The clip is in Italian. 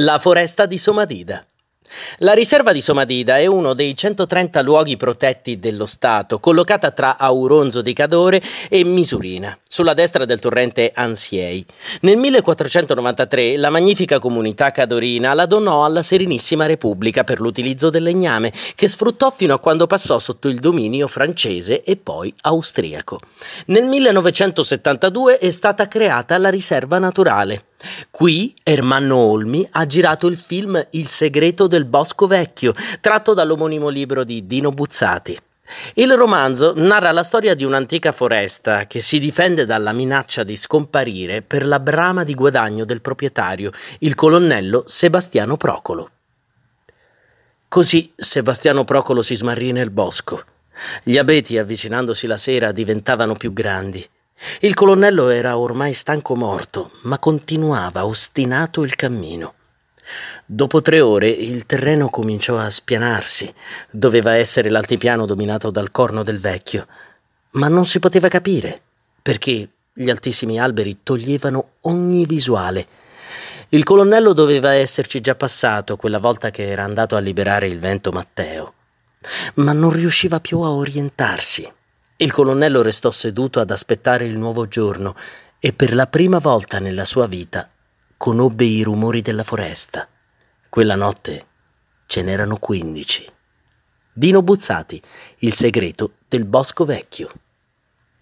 La foresta di Somadida. La riserva di Somadida è uno dei 130 luoghi protetti dello Stato, collocata tra Auronzo di Cadore e Misurina, sulla destra del torrente Ansiei. Nel 1493 la magnifica comunità cadorina la donò alla Serenissima Repubblica per l'utilizzo del legname, che sfruttò fino a quando passò sotto il dominio francese e poi austriaco. Nel 1972 è stata creata la riserva naturale. Qui Ermanno Olmi ha girato il film Il segreto del bosco vecchio, tratto dall'omonimo libro di Dino Buzzati. Il romanzo narra la storia di un'antica foresta che si difende dalla minaccia di scomparire per la brama di guadagno del proprietario, il colonnello Sebastiano Procolo. Così Sebastiano Procolo si smarrì nel bosco. Gli abeti, avvicinandosi la sera, diventavano più grandi. Il colonnello era ormai stanco morto, ma continuava ostinato il cammino. Dopo tre ore il terreno cominciò a spianarsi. Doveva essere l'altipiano dominato dal corno del vecchio, ma non si poteva capire perché gli altissimi alberi toglievano ogni visuale. Il colonnello doveva esserci già passato quella volta che era andato a liberare il vento Matteo, ma non riusciva più a orientarsi. Il colonnello restò seduto ad aspettare il nuovo giorno e per la prima volta nella sua vita conobbe i rumori della foresta. Quella notte ce n'erano quindici. Dino Buzzati, il segreto del bosco vecchio.